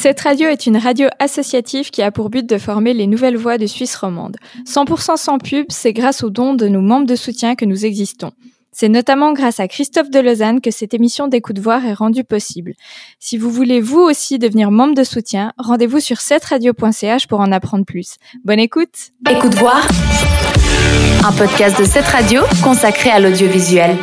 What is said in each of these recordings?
Cette radio est une radio associative qui a pour but de former les nouvelles voix de Suisse romande. 100% sans pub, c'est grâce aux dons de nos membres de soutien que nous existons. C'est notamment grâce à Christophe de Lausanne que cette émission d'écoute voir est rendue possible. Si vous voulez vous aussi devenir membre de soutien, rendez-vous sur cetteradio.ch pour en apprendre plus. Bonne écoute Écoute voir, un podcast de cette radio consacré à l'audiovisuel.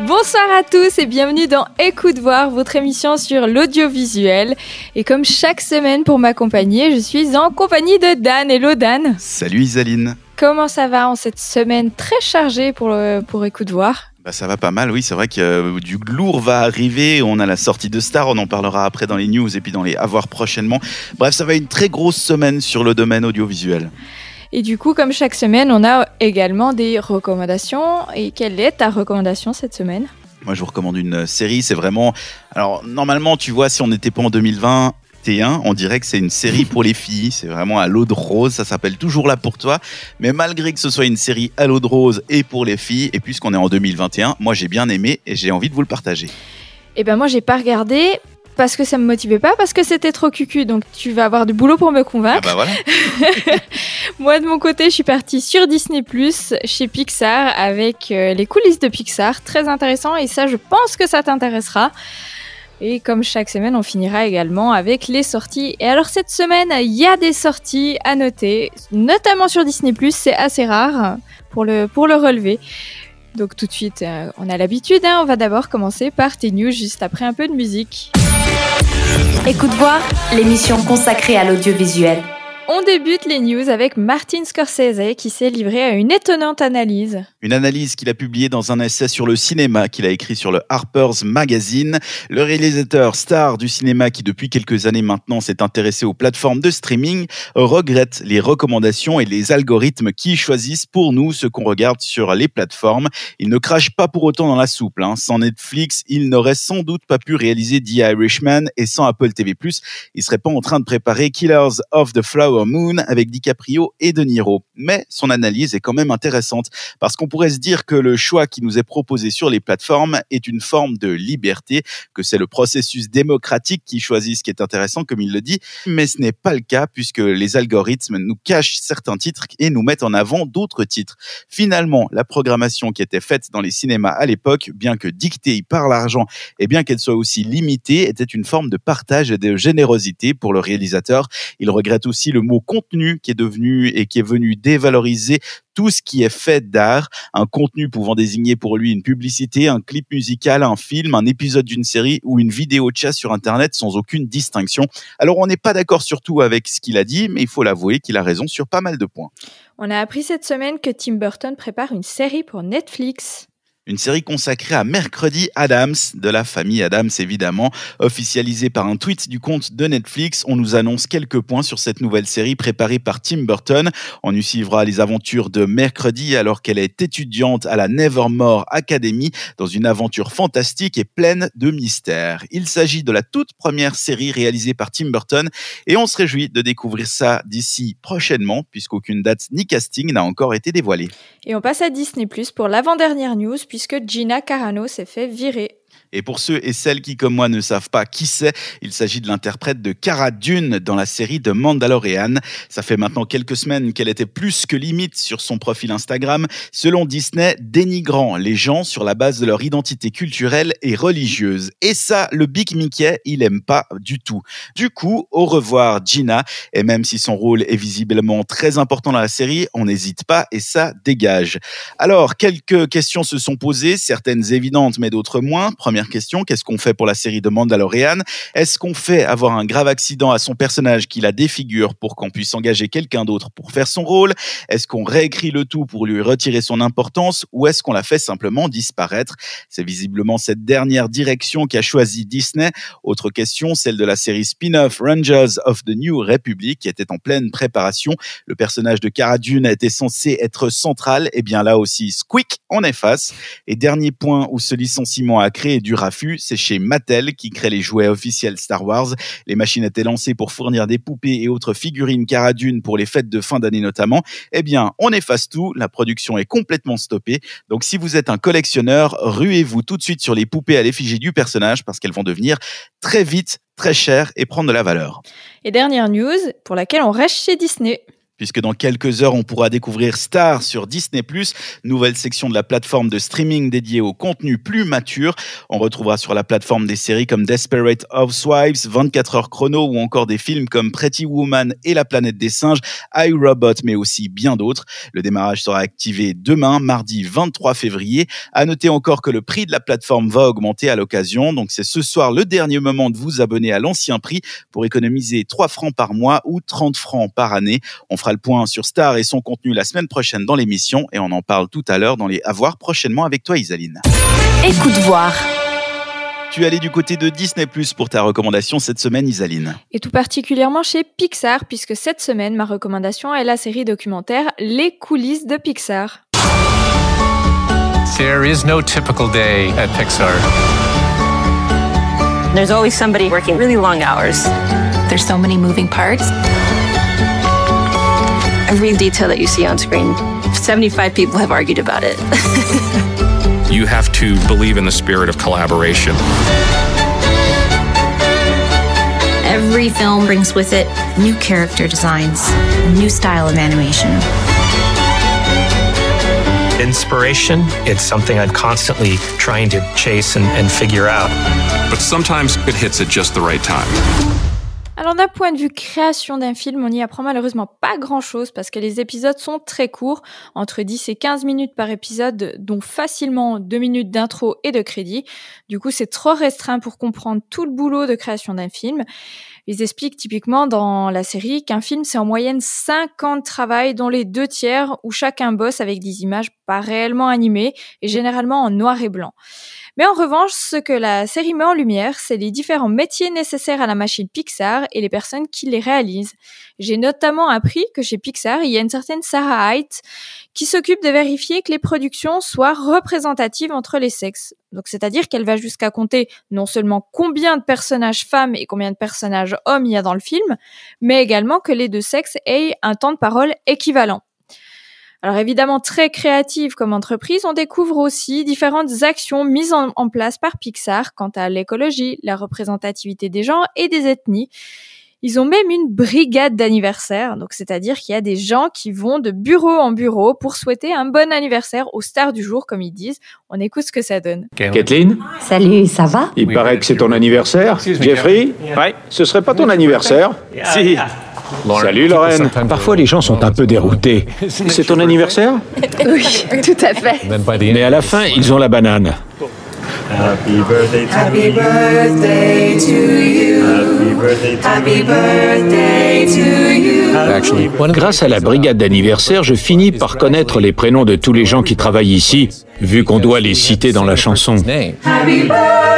Bonsoir à tous et bienvenue dans Écoute voir, votre émission sur l'audiovisuel. Et comme chaque semaine pour m'accompagner, je suis en compagnie de Dan. Hello Dan. Salut Isaline. Comment ça va en cette semaine très chargée pour, pour Écoute voir? Bah ça va pas mal, oui. C'est vrai que euh, du lourd va arriver. On a la sortie de Star, on en parlera après dans les news et puis dans les avoir prochainement. Bref, ça va être une très grosse semaine sur le domaine audiovisuel. Et du coup, comme chaque semaine, on a également des recommandations. Et quelle est ta recommandation cette semaine? Moi, je vous recommande une série. C'est vraiment. Alors, normalement, tu vois, si on n'était pas en 2020, on dirait que c'est une série pour les filles. C'est vraiment à l'eau de rose. Ça s'appelle Toujours là pour toi. Mais malgré que ce soit une série à l'eau de rose et pour les filles, et puisqu'on est en 2021, moi j'ai bien aimé et j'ai envie de vous le partager. Eh ben moi j'ai pas regardé parce que ça me motivait pas, parce que c'était trop cucu. Donc tu vas avoir du boulot pour me convaincre. Ah bah voilà. moi de mon côté, je suis partie sur Disney Plus chez Pixar avec euh, les coulisses de Pixar, très intéressant et ça je pense que ça t'intéressera. Et comme chaque semaine, on finira également avec les sorties. Et alors cette semaine, il y a des sorties à noter, notamment sur Disney ⁇ c'est assez rare pour le, pour le relever. Donc tout de suite, euh, on a l'habitude, hein. on va d'abord commencer par tes news juste après un peu de musique. Écoute voir, l'émission consacrée à l'audiovisuel. On débute les news avec Martin Scorsese qui s'est livré à une étonnante analyse. Une analyse qu'il a publiée dans un essai sur le cinéma qu'il a écrit sur le Harper's Magazine. Le réalisateur star du cinéma qui depuis quelques années maintenant s'est intéressé aux plateformes de streaming regrette les recommandations et les algorithmes qui choisissent pour nous ce qu'on regarde sur les plateformes. Il ne crache pas pour autant dans la soupe. Hein. Sans Netflix, il n'aurait sans doute pas pu réaliser The Irishman et sans Apple TV+, il serait pas en train de préparer Killers of the Flower Moon avec DiCaprio et De Niro. Mais son analyse est quand même intéressante parce qu'on pourrait se dire que le choix qui nous est proposé sur les plateformes est une forme de liberté, que c'est le processus démocratique qui choisit ce qui est intéressant, comme il le dit. Mais ce n'est pas le cas puisque les algorithmes nous cachent certains titres et nous mettent en avant d'autres titres. Finalement, la programmation qui était faite dans les cinémas à l'époque, bien que dictée par l'argent et bien qu'elle soit aussi limitée, était une forme de partage et de générosité pour le réalisateur. Il regrette aussi le mot contenu qui est devenu et qui est venu dévaloriser tout ce qui est fait d'art, un contenu pouvant désigner pour lui une publicité, un clip musical, un film, un épisode d'une série ou une vidéo de chat sur Internet sans aucune distinction. Alors on n'est pas d'accord surtout avec ce qu'il a dit, mais il faut l'avouer qu'il a raison sur pas mal de points. On a appris cette semaine que Tim Burton prépare une série pour Netflix. Une série consacrée à Mercredi Adams, de la famille Adams évidemment, officialisée par un tweet du compte de Netflix. On nous annonce quelques points sur cette nouvelle série préparée par Tim Burton. On y suivra les aventures de Mercredi alors qu'elle est étudiante à la Nevermore Academy dans une aventure fantastique et pleine de mystères. Il s'agit de la toute première série réalisée par Tim Burton et on se réjouit de découvrir ça d'ici prochainement puisqu'aucune date ni casting n'a encore été dévoilée. Et on passe à Disney Plus pour l'avant-dernière news puisque Gina Carano s'est fait virer et pour ceux et celles qui, comme moi, ne savent pas qui c'est, il s'agit de l'interprète de Cara Dune dans la série de Mandalorian. Ça fait maintenant quelques semaines qu'elle était plus que limite sur son profil Instagram, selon Disney, dénigrant les gens sur la base de leur identité culturelle et religieuse. Et ça, le Big Mickey, il aime pas du tout. Du coup, au revoir Gina, et même si son rôle est visiblement très important dans la série, on n'hésite pas et ça dégage. Alors, quelques questions se sont posées, certaines évidentes mais d'autres moins. Première question, qu'est-ce qu'on fait pour la série de Mandalorian Est-ce qu'on fait avoir un grave accident à son personnage qui la défigure pour qu'on puisse engager quelqu'un d'autre pour faire son rôle? Est-ce qu'on réécrit le tout pour lui retirer son importance? Ou est-ce qu'on la fait simplement disparaître? C'est visiblement cette dernière direction qu'a choisi Disney. Autre question, celle de la série spin-off Rangers of the New Republic qui était en pleine préparation. Le personnage de Cara Dune était censé être central. Et eh bien là aussi, Squeak en efface. Et dernier point où ce licenciement a créé du raffut, c'est chez Mattel qui crée les jouets officiels Star Wars. Les machines étaient lancées pour fournir des poupées et autres figurines Cara Dune pour les fêtes de fin d'année notamment. Eh bien, on efface tout, la production est complètement stoppée. Donc si vous êtes un collectionneur, ruez-vous tout de suite sur les poupées à l'effigie du personnage parce qu'elles vont devenir très vite très chères et prendre de la valeur. Et dernière news pour laquelle on reste chez Disney puisque dans quelques heures, on pourra découvrir Star sur Disney+, nouvelle section de la plateforme de streaming dédiée au contenu plus mature. On retrouvera sur la plateforme des séries comme Desperate Housewives, 24 heures chrono ou encore des films comme Pretty Woman et La planète des singes, iRobot, mais aussi bien d'autres. Le démarrage sera activé demain, mardi 23 février. À noter encore que le prix de la plateforme va augmenter à l'occasion. Donc c'est ce soir le dernier moment de vous abonner à l'ancien prix pour économiser 3 francs par mois ou 30 francs par année. On fera le point sur Star et son contenu la semaine prochaine dans l'émission et on en parle tout à l'heure dans les Avoir prochainement avec toi Isaline. Écoute voir. Tu es allé du côté de Disney Plus pour ta recommandation cette semaine, Isaline. Et tout particulièrement chez Pixar, puisque cette semaine, ma recommandation est la série documentaire Les coulisses de Pixar. There is no typical day at Pixar. There's always somebody working really long hours. There's so many moving parts. Every detail that you see on screen, 75 people have argued about it. You have to believe in the spirit of collaboration. Every film brings with it new character designs, a new style of animation. Inspiration, it's something I'm constantly trying to chase and, and figure out. But sometimes it hits at just the right time. Alors d'un point de vue création d'un film, on n'y apprend malheureusement pas grand-chose parce que les épisodes sont très courts, entre 10 et 15 minutes par épisode, dont facilement 2 minutes d'intro et de crédit. Du coup, c'est trop restreint pour comprendre tout le boulot de création d'un film. Ils expliquent typiquement dans la série qu'un film, c'est en moyenne 5 ans travail, dont les deux tiers où chacun bosse avec des images pas réellement animées et généralement en noir et blanc. Mais en revanche, ce que la série met en lumière, c'est les différents métiers nécessaires à la machine Pixar et les personnes qui les réalisent. J'ai notamment appris que chez Pixar, il y a une certaine Sarah Height qui s'occupe de vérifier que les productions soient représentatives entre les sexes. Donc, c'est-à-dire qu'elle va jusqu'à compter non seulement combien de personnages femmes et combien de personnages hommes il y a dans le film, mais également que les deux sexes aient un temps de parole équivalent. Alors évidemment très créative comme entreprise, on découvre aussi différentes actions mises en, en place par Pixar quant à l'écologie, la représentativité des gens et des ethnies. Ils ont même une brigade d'anniversaire, donc c'est-à-dire qu'il y a des gens qui vont de bureau en bureau pour souhaiter un bon anniversaire aux stars du jour, comme ils disent. On écoute ce que ça donne. Kathleen Salut, ça va? Il paraît que c'est ton anniversaire. Jeffrey Ouais. Ce serait pas ton anniversaire? Si. Salut Lorraine. Parfois, les gens sont un peu déroutés. C'est ton anniversaire? Oui, tout à fait. Mais à la fin, ils ont la banane. Happy birthday to Happy birthday to you. Happy birthday to you. Grâce à la brigade d'anniversaire, je finis par connaître les prénoms de tous les gens qui travaillent ici, vu qu'on doit les citer dans la chanson. Happy birthday,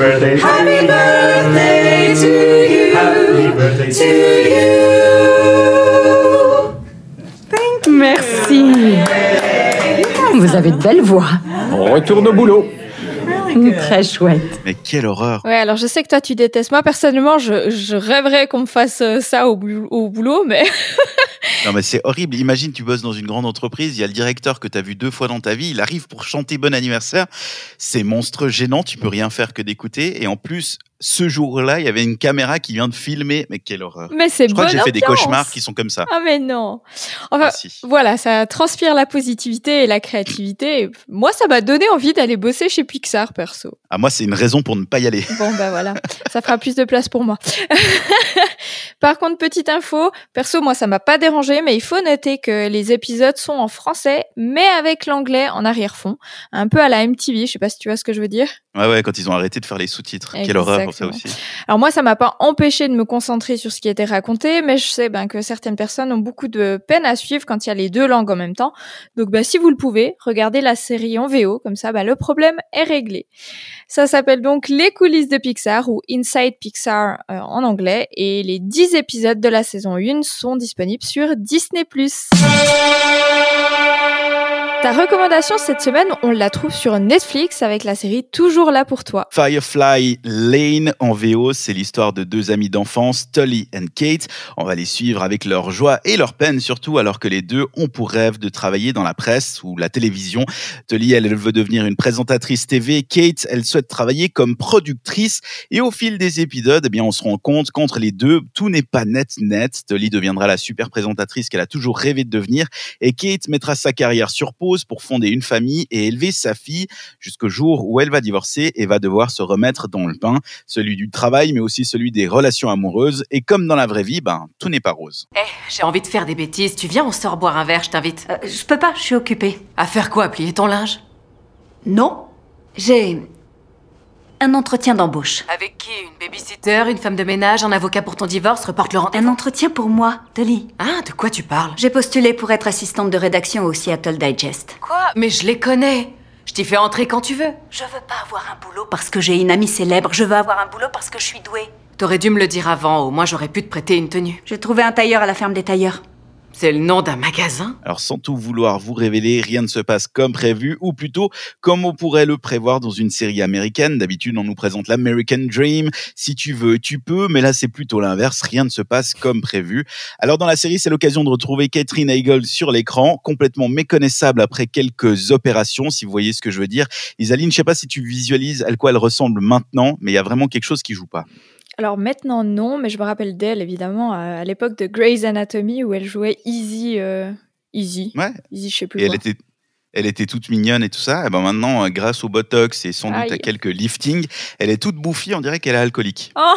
birthday, Happy birthday to you. Happy birthday to you. Merci. Vous avez de belles voix. On retourne au boulot. Très chouette. Mais quelle horreur Ouais, alors je sais que toi tu détestes. Moi personnellement, je, je rêverais qu'on me fasse euh, ça au, bou- au boulot, mais Non mais c'est horrible. Imagine, tu bosses dans une grande entreprise, il y a le directeur que tu as vu deux fois dans ta vie, il arrive pour chanter bon anniversaire. C'est monstrueux, gênant, tu peux rien faire que d'écouter. Et en plus, ce jour-là, il y avait une caméra qui vient de filmer. Mais quelle horreur. mais c'est Je crois que j'ai fait des cauchemars qui sont comme ça. Ah mais non. Enfin, Ah, si. voilà, ça transpire la positivité et la créativité. Et Moi, ça m'a donné envie d'aller bosser chez Pixar, perso. Ah, moi, c'est une raison pour ne pas y aller. Bon, bah voilà, ça fera plus de place pour moi. Par contre, petite info, perso, moi, ça m'a pas dérangé, mais il faut noter que les épisodes sont en français, mais avec l'anglais en arrière-fond. Un peu à la MTV, je sais pas si tu vois ce que je veux dire. Ouais, ouais, quand ils ont arrêté de faire les sous-titres. Quelle horreur. Aussi. Alors moi, ça m'a pas empêché de me concentrer sur ce qui était raconté, mais je sais ben, que certaines personnes ont beaucoup de peine à suivre quand il y a les deux langues en même temps. Donc ben, si vous le pouvez, regardez la série en VO, comme ça ben, le problème est réglé. Ça s'appelle donc Les coulisses de Pixar ou Inside Pixar euh, en anglais, et les 10 épisodes de la saison 1 sont disponibles sur Disney+. Ta recommandation cette semaine, on la trouve sur Netflix avec la série Toujours là pour toi. Firefly Lane en VO, c'est l'histoire de deux amis d'enfance, Tully et Kate. On va les suivre avec leur joie et leur peine surtout, alors que les deux ont pour rêve de travailler dans la presse ou la télévision. Tully, elle, elle veut devenir une présentatrice TV. Kate, elle souhaite travailler comme productrice. Et au fil des épisodes, eh bien, on se rend compte qu'entre les deux, tout n'est pas net net. Tully deviendra la super présentatrice qu'elle a toujours rêvé de devenir. Et Kate mettra sa carrière sur pause pour fonder une famille et élever sa fille jusqu'au jour où elle va divorcer et va devoir se remettre dans le pain, celui du travail mais aussi celui des relations amoureuses. Et comme dans la vraie vie, ben, tout n'est pas rose. Eh, j'ai envie de faire des bêtises. Tu viens, on sort boire un verre, je t'invite. Euh, je peux pas, je suis occupée. À faire quoi Plier ton linge? Non, j'ai un entretien d'embauche. Avec qui? Une babysitter, une femme de ménage, un avocat pour ton divorce? Reporte le rendez-vous Un entretien pour moi, Dolly. Ah, de quoi tu parles? J'ai postulé pour être assistante de rédaction au Seattle Digest. Quoi? Mais je les connais Je t'y fais entrer quand tu veux. Je veux pas avoir un boulot parce que j'ai une amie célèbre, je veux avoir un boulot parce que je suis douée. T'aurais dû me le dire avant, au moins j'aurais pu te prêter une tenue. J'ai trouvé un tailleur à la ferme des tailleurs. C'est le nom d'un magasin? Alors sans tout vouloir vous révéler, rien ne se passe comme prévu, ou plutôt comme on pourrait le prévoir dans une série américaine. D'habitude, on nous présente l'American Dream. Si tu veux, tu peux, mais là c'est plutôt l'inverse. Rien ne se passe comme prévu. Alors dans la série, c'est l'occasion de retrouver Catherine Heigl sur l'écran, complètement méconnaissable après quelques opérations, si vous voyez ce que je veux dire. Isaline, je sais pas si tu visualises à quoi elle ressemble maintenant, mais il y a vraiment quelque chose qui joue pas. Alors maintenant non, mais je me rappelle d'elle évidemment à, à l'époque de Grey's Anatomy où elle jouait Easy, euh, Easy, Ouais. Easy, je sais plus Et elle quoi. était, elle était toute mignonne et tout ça. Et ben maintenant, euh, grâce au botox et sans doute à quelques liftings, elle est toute bouffie. On dirait qu'elle est alcoolique. Oh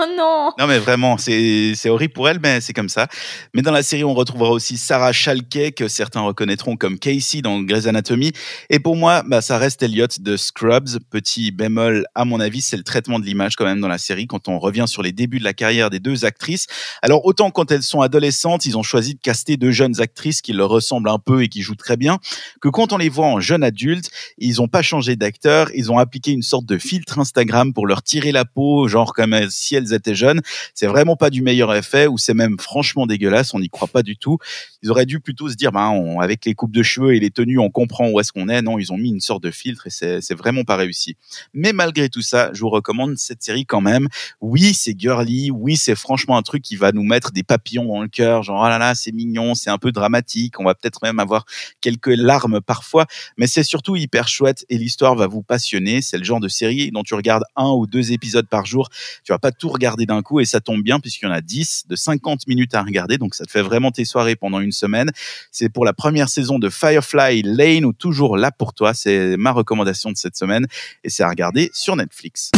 non Non mais vraiment, c'est c'est horrible pour elle, mais c'est comme ça. Mais dans la série, on retrouvera aussi Sarah Chalke, que certains reconnaîtront comme Casey dans Grey's Anatomy. Et pour moi, bah, ça reste Elliot de Scrubs. Petit bémol, à mon avis, c'est le traitement de l'image quand même dans la série, quand on revient sur les débuts de la carrière des deux actrices. Alors autant quand elles sont adolescentes, ils ont choisi de caster deux jeunes actrices qui leur ressemblent un peu et qui jouent très bien, que quand on les voit en jeunes adultes, ils n'ont pas changé d'acteur, ils ont appliqué une sorte de filtre Instagram pour leur tirer la peau, genre comme euh, si elles étaient jeunes. C'est vraiment pas du meilleur effet, ou c'est même franchement dégueulasse, on n'y croit pas du tout. Ils auraient dû plutôt se dire, on- avec les coupes de cheveux et les tenues, on comprend où est-ce qu'on est. Non, ils ont mis une sorte de filtre et c'est vraiment pas réussi. Mais malgré tout ça, je vous recommande cette série quand même. Oui, c'est girly, oui, c'est franchement un truc qui va nous mettre des papillons dans le cœur, genre, oh là là, c'est mignon, c'est un peu dramatique, on va peut-être même avoir quelques larmes parfois, mais c'est surtout hyper chouette et l'histoire va vous passionner. C'est le genre de série dont tu regardes un ou deux épisodes par jour. Tu vas pas tout regarder d'un coup et ça tombe bien puisqu'il y en a 10 de 50 minutes à regarder, donc ça te fait vraiment tes soirées pendant une semaine. C'est pour la première saison de Firefly Lane ou toujours là pour toi. C'est ma recommandation de cette semaine et c'est à regarder sur Netflix.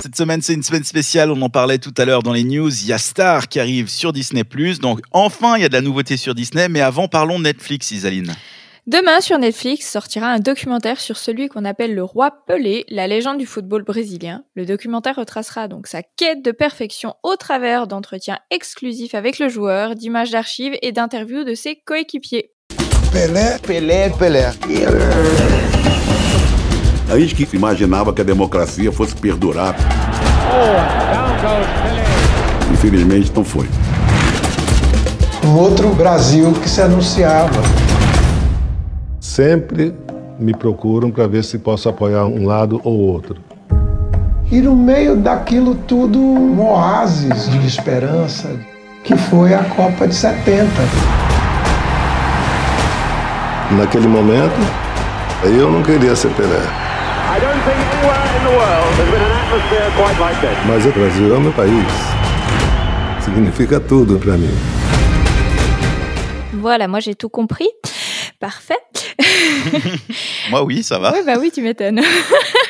Cette semaine, c'est une semaine spéciale. On en parlait tout à l'heure dans les news. Il y a Star qui arrive sur Disney+. Donc, enfin, il y a de la nouveauté sur Disney. Mais avant, parlons Netflix, Isaline. Demain sur Netflix sortira un documentaire sur celui qu'on appelle le roi Pelé, la légende du football brésilien. Le documentaire retracera donc sa quête de perfection au travers d'entretiens exclusifs avec le joueur, d'images d'archives et d'interviews de ses coéquipiers. Pelé, Pelé, Pelé. A gente que imaginava que a democracia fosse perdurar. Infelizmente não foi. Um outro Brasil que se anunciava. Sempre me procuram para ver se posso apoiar um lado ou outro. E no meio daquilo tudo, um oásis de esperança, que foi a Copa de 70. Naquele momento, eu não queria ser Pelé. Mas o Brasil é o meu país. Significa tudo para mim. Voilà, moi j'ai tout compris. Parfait. Moi, oui, ça va. Ouais, bah oui, tu m'étonnes.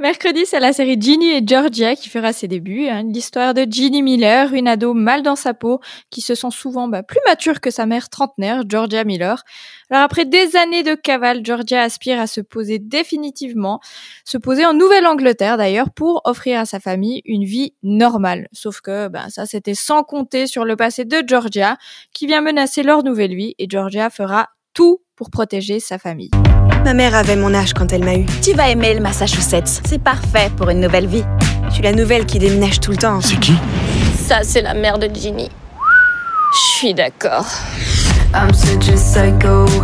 Mercredi, c'est la série Ginny et Georgia qui fera ses débuts. hein. L'histoire de Ginny Miller, une ado mal dans sa peau, qui se sent souvent bah, plus mature que sa mère trentenaire, Georgia Miller. Alors après des années de cavale, Georgia aspire à se poser définitivement, se poser en Nouvelle-Angleterre d'ailleurs, pour offrir à sa famille une vie normale. Sauf que bah, ça, c'était sans compter sur le passé de Georgia, qui vient menacer leur nouvelle vie, et Georgia fera tout pour protéger sa famille. Ma mère avait mon âge quand elle m'a eu. Tu vas aimer le Massachusetts. C'est parfait pour une nouvelle vie. Je suis la nouvelle qui déménage tout le temps. C'est qui? Ça, c'est la mère de Ginny. Je suis d'accord.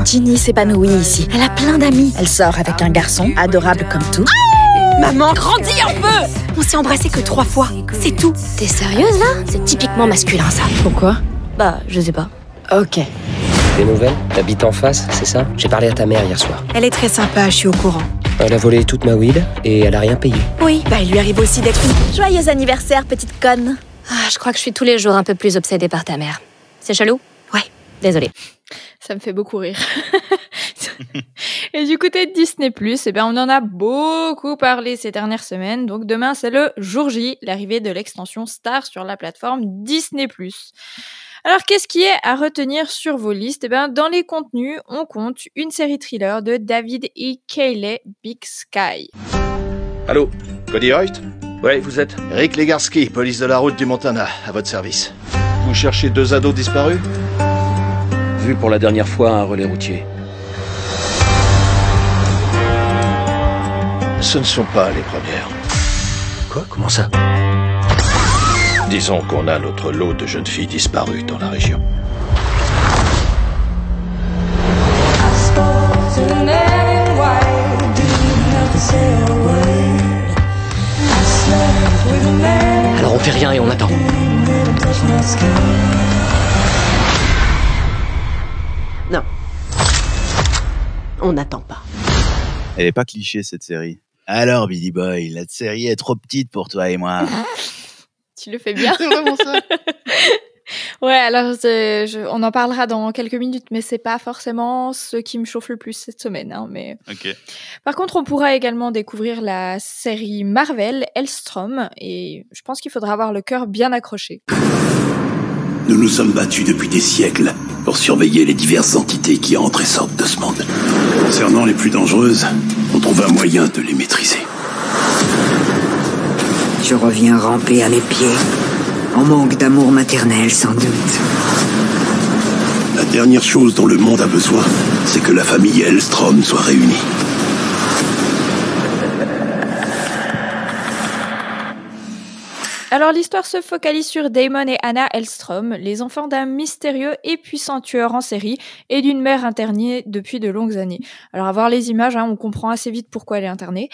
Ginny s'épanouit ici. Elle a plein d'amis. Elle sort avec un garçon, adorable comme tout. Maman, grandis un peu On s'est embrassé que trois fois, c'est tout. T'es sérieuse là? C'est typiquement masculin ça. Pourquoi? Bah, je sais pas. Ok. Des nouvelles? T'habites en face, c'est ça? J'ai parlé à ta mère hier soir. Elle est très sympa, je suis au courant. Elle a volé toute ma weed et elle a rien payé. Oui, bah il lui arrive aussi d'être une... Joyeux anniversaire, petite conne. Ah, je crois que je suis tous les jours un peu plus obsédée par ta mère. C'est chelou Ouais. Désolée. Ça me fait beaucoup rire. Et du côté de Disney+, eh ben, on en a beaucoup parlé ces dernières semaines. Donc demain, c'est le jour J, l'arrivée de l'extension Star sur la plateforme Disney+. Alors, qu'est-ce qui est à retenir sur vos listes? Eh ben, dans les contenus, on compte une série thriller de David E. Cayley, Big Sky. Allô? Cody Hoyt? Ouais, vous êtes? Rick Legarski, police de la route du Montana, à votre service. Vous cherchez deux ados disparus? Vu pour la dernière fois un relais routier. Ce ne sont pas les premières. Quoi? Comment ça? Disons qu'on a notre lot de jeunes filles disparues dans la région. Alors on fait rien et on attend. Non. On n'attend pas. Elle est pas cliché cette série. Alors Billy Boy, la série est trop petite pour toi et moi. Tu le fais bien. C'est vraiment ça. Ouais, alors je- on en parlera dans quelques minutes, mais c'est pas forcément ce qui me chauffe le plus cette semaine. hein, mais Ok. par contre, on pourra également découvrir la série Marvel Elstrom, et je pense qu'il faudra avoir le cœur bien accroché. Nous nous sommes battus depuis des siècles pour surveiller les diverses entités qui entrent et sortent de ce monde. Concernant les plus dangereuses, on trouve un moyen de les maîtriser. Je reviens ramper à mes pieds, en manque d'amour maternel sans doute. La dernière chose dont le monde a besoin, c'est que la famille Elstrom soit réunie. Alors l'histoire se focalise sur Damon et Anna Elstrom, les enfants d'un mystérieux et puissant tueur en série et d'une mère internée depuis de longues années. Alors à voir les images, hein, on comprend assez vite pourquoi elle est internée.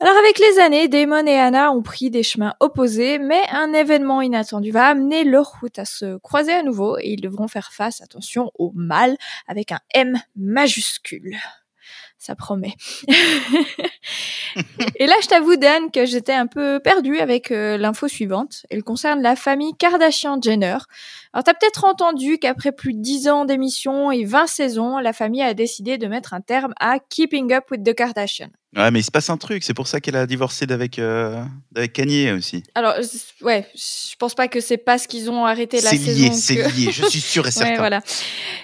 Alors avec les années, Damon et Anna ont pris des chemins opposés, mais un événement inattendu va amener leur route à se croiser à nouveau et ils devront faire face, attention, au mal avec un M majuscule. Ça promet. Et là, je t'avoue, Dan, que j'étais un peu perdue avec euh, l'info suivante. Elle concerne la famille Kardashian-Jenner. Alors, t'as peut-être entendu qu'après plus de 10 ans d'émission et 20 saisons, la famille a décidé de mettre un terme à Keeping Up with the Kardashians. Ouais, mais il se passe un truc. C'est pour ça qu'elle a divorcé d'avec euh, d'avec Kanye aussi. Alors, euh, ouais, je pense pas que c'est parce qu'ils ont arrêté la C'est saison. lié, c'est lié. Je suis sûr et certain. Ouais, voilà.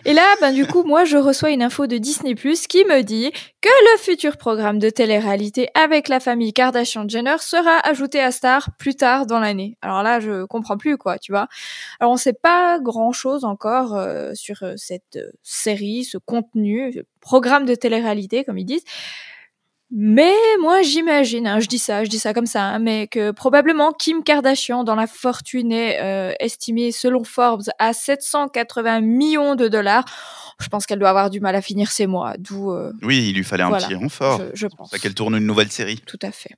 Et là, ben, du coup, moi, je reçois une info de Disney Plus qui me dit que le futur programme de télé-réalité avec la famille Kardashian-Jenner sera ajouté à Star plus tard dans l'année. Alors là, je comprends plus, quoi, tu vois. Alors, on sait pas grand-chose encore euh, sur euh, cette euh, série, ce contenu, ce programme de télé-réalité, comme ils disent. Mais moi, j'imagine, hein, je dis ça, je dis ça comme ça, hein, mais que probablement Kim Kardashian, dans la fortune est euh, estimée selon Forbes à 780 millions de dollars. Je pense qu'elle doit avoir du mal à finir ses mois, d'où. euh, Oui, il lui fallait un Voilà, petit renfort. je- je C'est pour ça qu'elle tourne une nouvelle série. Tout à fait.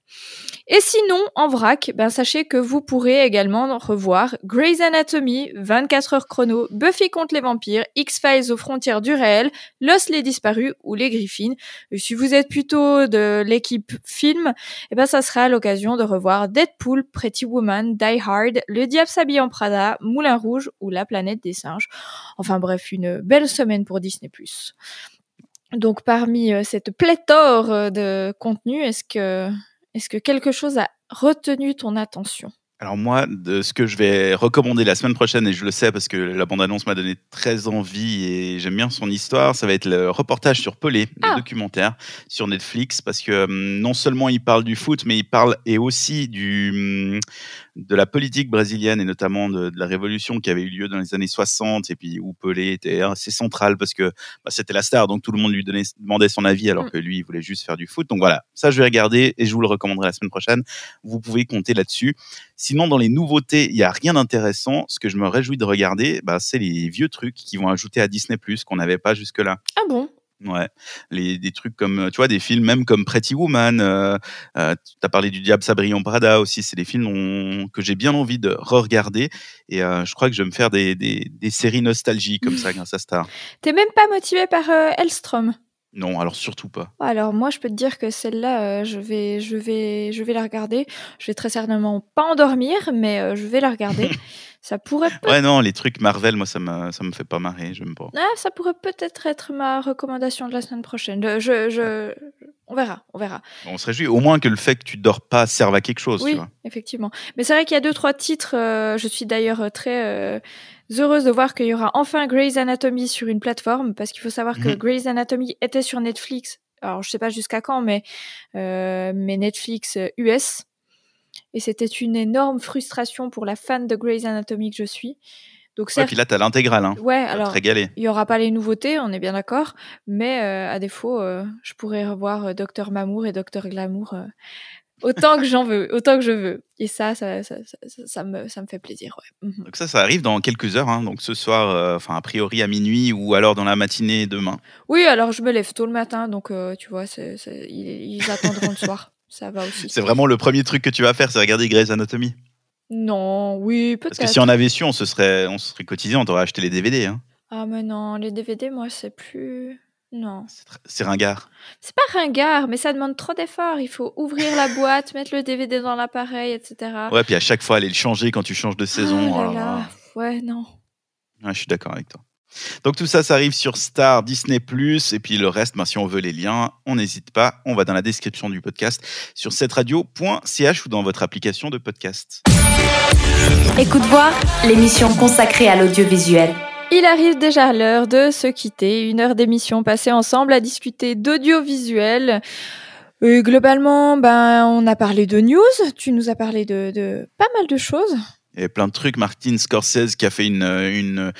Et sinon, en vrac, ben sachez que vous pourrez également revoir Grey's Anatomy, 24 heures chrono, Buffy contre les vampires, X-Files aux frontières du réel, Los les disparus ou les Griffins. Et si vous êtes plutôt de l'équipe film, eh ben ça sera l'occasion de revoir Deadpool, Pretty Woman, Die Hard, Le Diable s'habille en Prada, Moulin Rouge ou La planète des singes. Enfin bref, une belle semaine pour Disney+. Donc parmi euh, cette pléthore euh, de contenu, est-ce que Est-ce que quelque chose a retenu ton attention? Alors moi, de ce que je vais recommander la semaine prochaine, et je le sais parce que la bande-annonce m'a donné très envie et j'aime bien son histoire, ça va être le reportage sur Pelé, le documentaire sur Netflix, parce que hum, non seulement il parle du foot, mais il parle et aussi du, hum, de la politique brésilienne et notamment de, de la révolution qui avait eu lieu dans les années 60 et puis où Pelé était assez central parce que bah, c'était la star, donc tout le monde lui donnait, demandait son avis alors Mm. que lui, il voulait juste faire du foot. Donc voilà, ça je vais regarder et je vous le recommanderai la semaine prochaine. Vous pouvez compter là-dessus. Sinon, dans les nouveautés, il n'y a rien d'intéressant. Ce que je me réjouis de regarder, bah, c'est les vieux trucs qui vont ajouter à Disney+, qu'on n'avait pas jusque-là. Ah bon? Ouais, les, des trucs comme, tu vois, des films même comme Pretty Woman. Euh, euh, tu as parlé du Diable Sabrion Prada aussi. C'est des films que j'ai bien envie de re-regarder. Et euh, je crois que je vais me faire des, des, des séries nostalgie comme ça grâce à Star. T'es même pas motivé par euh, Elstrom? Non, alors surtout pas. Alors moi, je peux te dire que celle-là, euh, je vais, je vais, je vais la regarder. Je vais très certainement pas endormir, mais euh, je vais la regarder. ça pourrait, peut- Ouais, non, les trucs Marvel, moi, ça me, ça me fait pas marrer. J'aime pas. Ah, ça pourrait peut-être être ma recommandation de la semaine prochaine. Euh, Je, je, on verra, on verra. On se réjouit au moins que le fait que tu dors pas serve à quelque chose, Oui, tu vois. effectivement. Mais c'est vrai qu'il y a deux, trois titres. euh, je suis d'ailleurs euh, très euh, heureuse de voir qu'il y aura enfin Grey's Anatomy sur une plateforme, parce qu'il faut savoir que Mhm. Grey's Anatomy était sur Netflix. Alors, je sais pas jusqu'à quand, mais, euh, mais Netflix US. Et c'était une énorme frustration pour la fan de Grey's Anatomy que je suis. Donc, Ouais, certes, puis là, t'as l'intégrale. Hein. Ouais, Tu alors il y aura pas les nouveautés, on est bien d'accord, mais euh, à défaut, euh, je pourrais revoir euh, Docteur Mamour et Docteur Glamour euh, autant que j'en veux, autant que je veux. Et ça, ça, ça, ça, ça- me, ça me fait plaisir. Ouais. Mhm. Donc ça, ça arrive dans quelques heures. Hein. Donc ce soir, enfin a priori à minuit ou alors dans la matinée demain. Oui, alors je me lève tôt le matin, donc tu vois, ils attendront le soir. Ça va aussi. C'est vraiment le premier truc que tu vas faire, c'est regarder Grey's Anatomy. Non, oui, peut-être. Parce que si on avait su, on se serait, on se serait cotisé, on t'aurait acheté les DVD. Hein. Ah, mais non, les DVD, moi, c'est plus. Non. C'est ringard. C'est pas ringard, mais ça demande trop d'efforts. Il faut ouvrir la boîte, mettre le DVD dans l'appareil, etc. Ouais, puis à chaque fois aller le changer quand tu changes de saison. Ah là oh là là. là. Ouais, non. Ouais, je suis d'accord avec toi. Donc tout ça, ça arrive sur Star, Disney+, et puis le reste, ben, si on veut les liens, on n'hésite pas, on va dans la description du podcast sur cetteradio.ch ou dans votre application de podcast. Écoute voir, l'émission consacrée à l'audiovisuel. Il arrive déjà l'heure de se quitter. Une heure d'émission passée ensemble à discuter d'audiovisuel. Et globalement, ben, on a parlé de news. Tu nous as parlé de, de pas mal de choses. Avait plein de trucs. Martin Scorsese qui a fait une, une,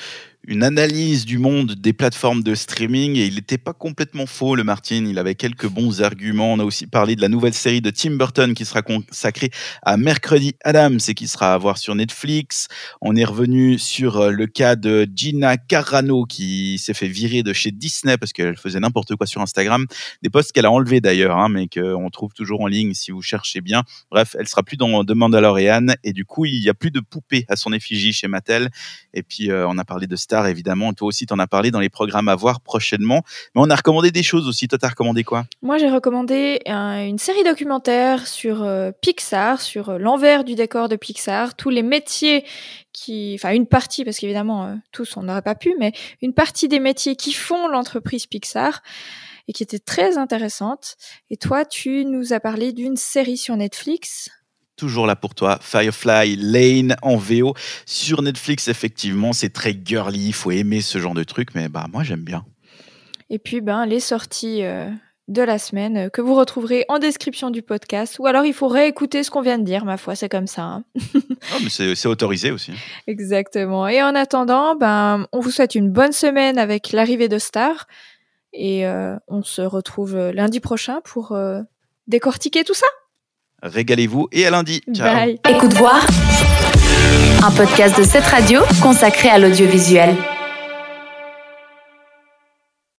une analyse du monde des plateformes de streaming et il n'était pas complètement faux, le Martin. Il avait quelques bons arguments. On a aussi parlé de la nouvelle série de Tim Burton qui sera consacrée à Mercredi Adams et qui sera à voir sur Netflix. On est revenu sur euh, le cas de Gina Carano qui s'est fait virer de chez Disney parce qu'elle faisait n'importe quoi sur Instagram. Des posts qu'elle a enlevés d'ailleurs, hein, mais qu'on trouve toujours en ligne si vous cherchez bien. Bref, elle sera plus dans The Mandalorian et du coup, il y a plus de poupées à son effigie chez Mattel. Et puis, euh, on a parlé de Évidemment. Toi aussi, tu en as parlé dans les programmes à voir prochainement. Mais on a recommandé des choses aussi. Toi, t'as recommandé quoi? Moi, j'ai recommandé un- une série documentaire sur euh, Pixar, sur euh, l'envers du décor de Pixar, tous les métiers qui, enfin une partie, parce qu'évidemment euh, tous on n'aurait pas pu, mais une partie des métiers qui font l'entreprise Pixar et qui était très intéressante. Et toi, tu nous as parlé d'une série sur Netflix. Toujours là pour toi, Firefly Lane en VO sur Netflix. Effectivement, c'est très girly. Il faut aimer ce genre de truc, mais bah moi j'aime bien. Et puis, ben, les sorties euh, de la semaine euh, que vous retrouverez en description du podcast. Ou alors, il faut réécouter ce qu'on vient de dire, ma foi, c'est comme ça. hein. Oh, mais c'est autorisé aussi. Exactement. Et en attendant, ben, on vous souhaite une bonne semaine avec l'arrivée de Star. Et euh, on se retrouve lundi prochain pour euh, décortiquer tout ça. Régalez-vous et à lundi. Ciao. Bye. Écoute voir, un podcast de cette radio consacré à l'audiovisuel.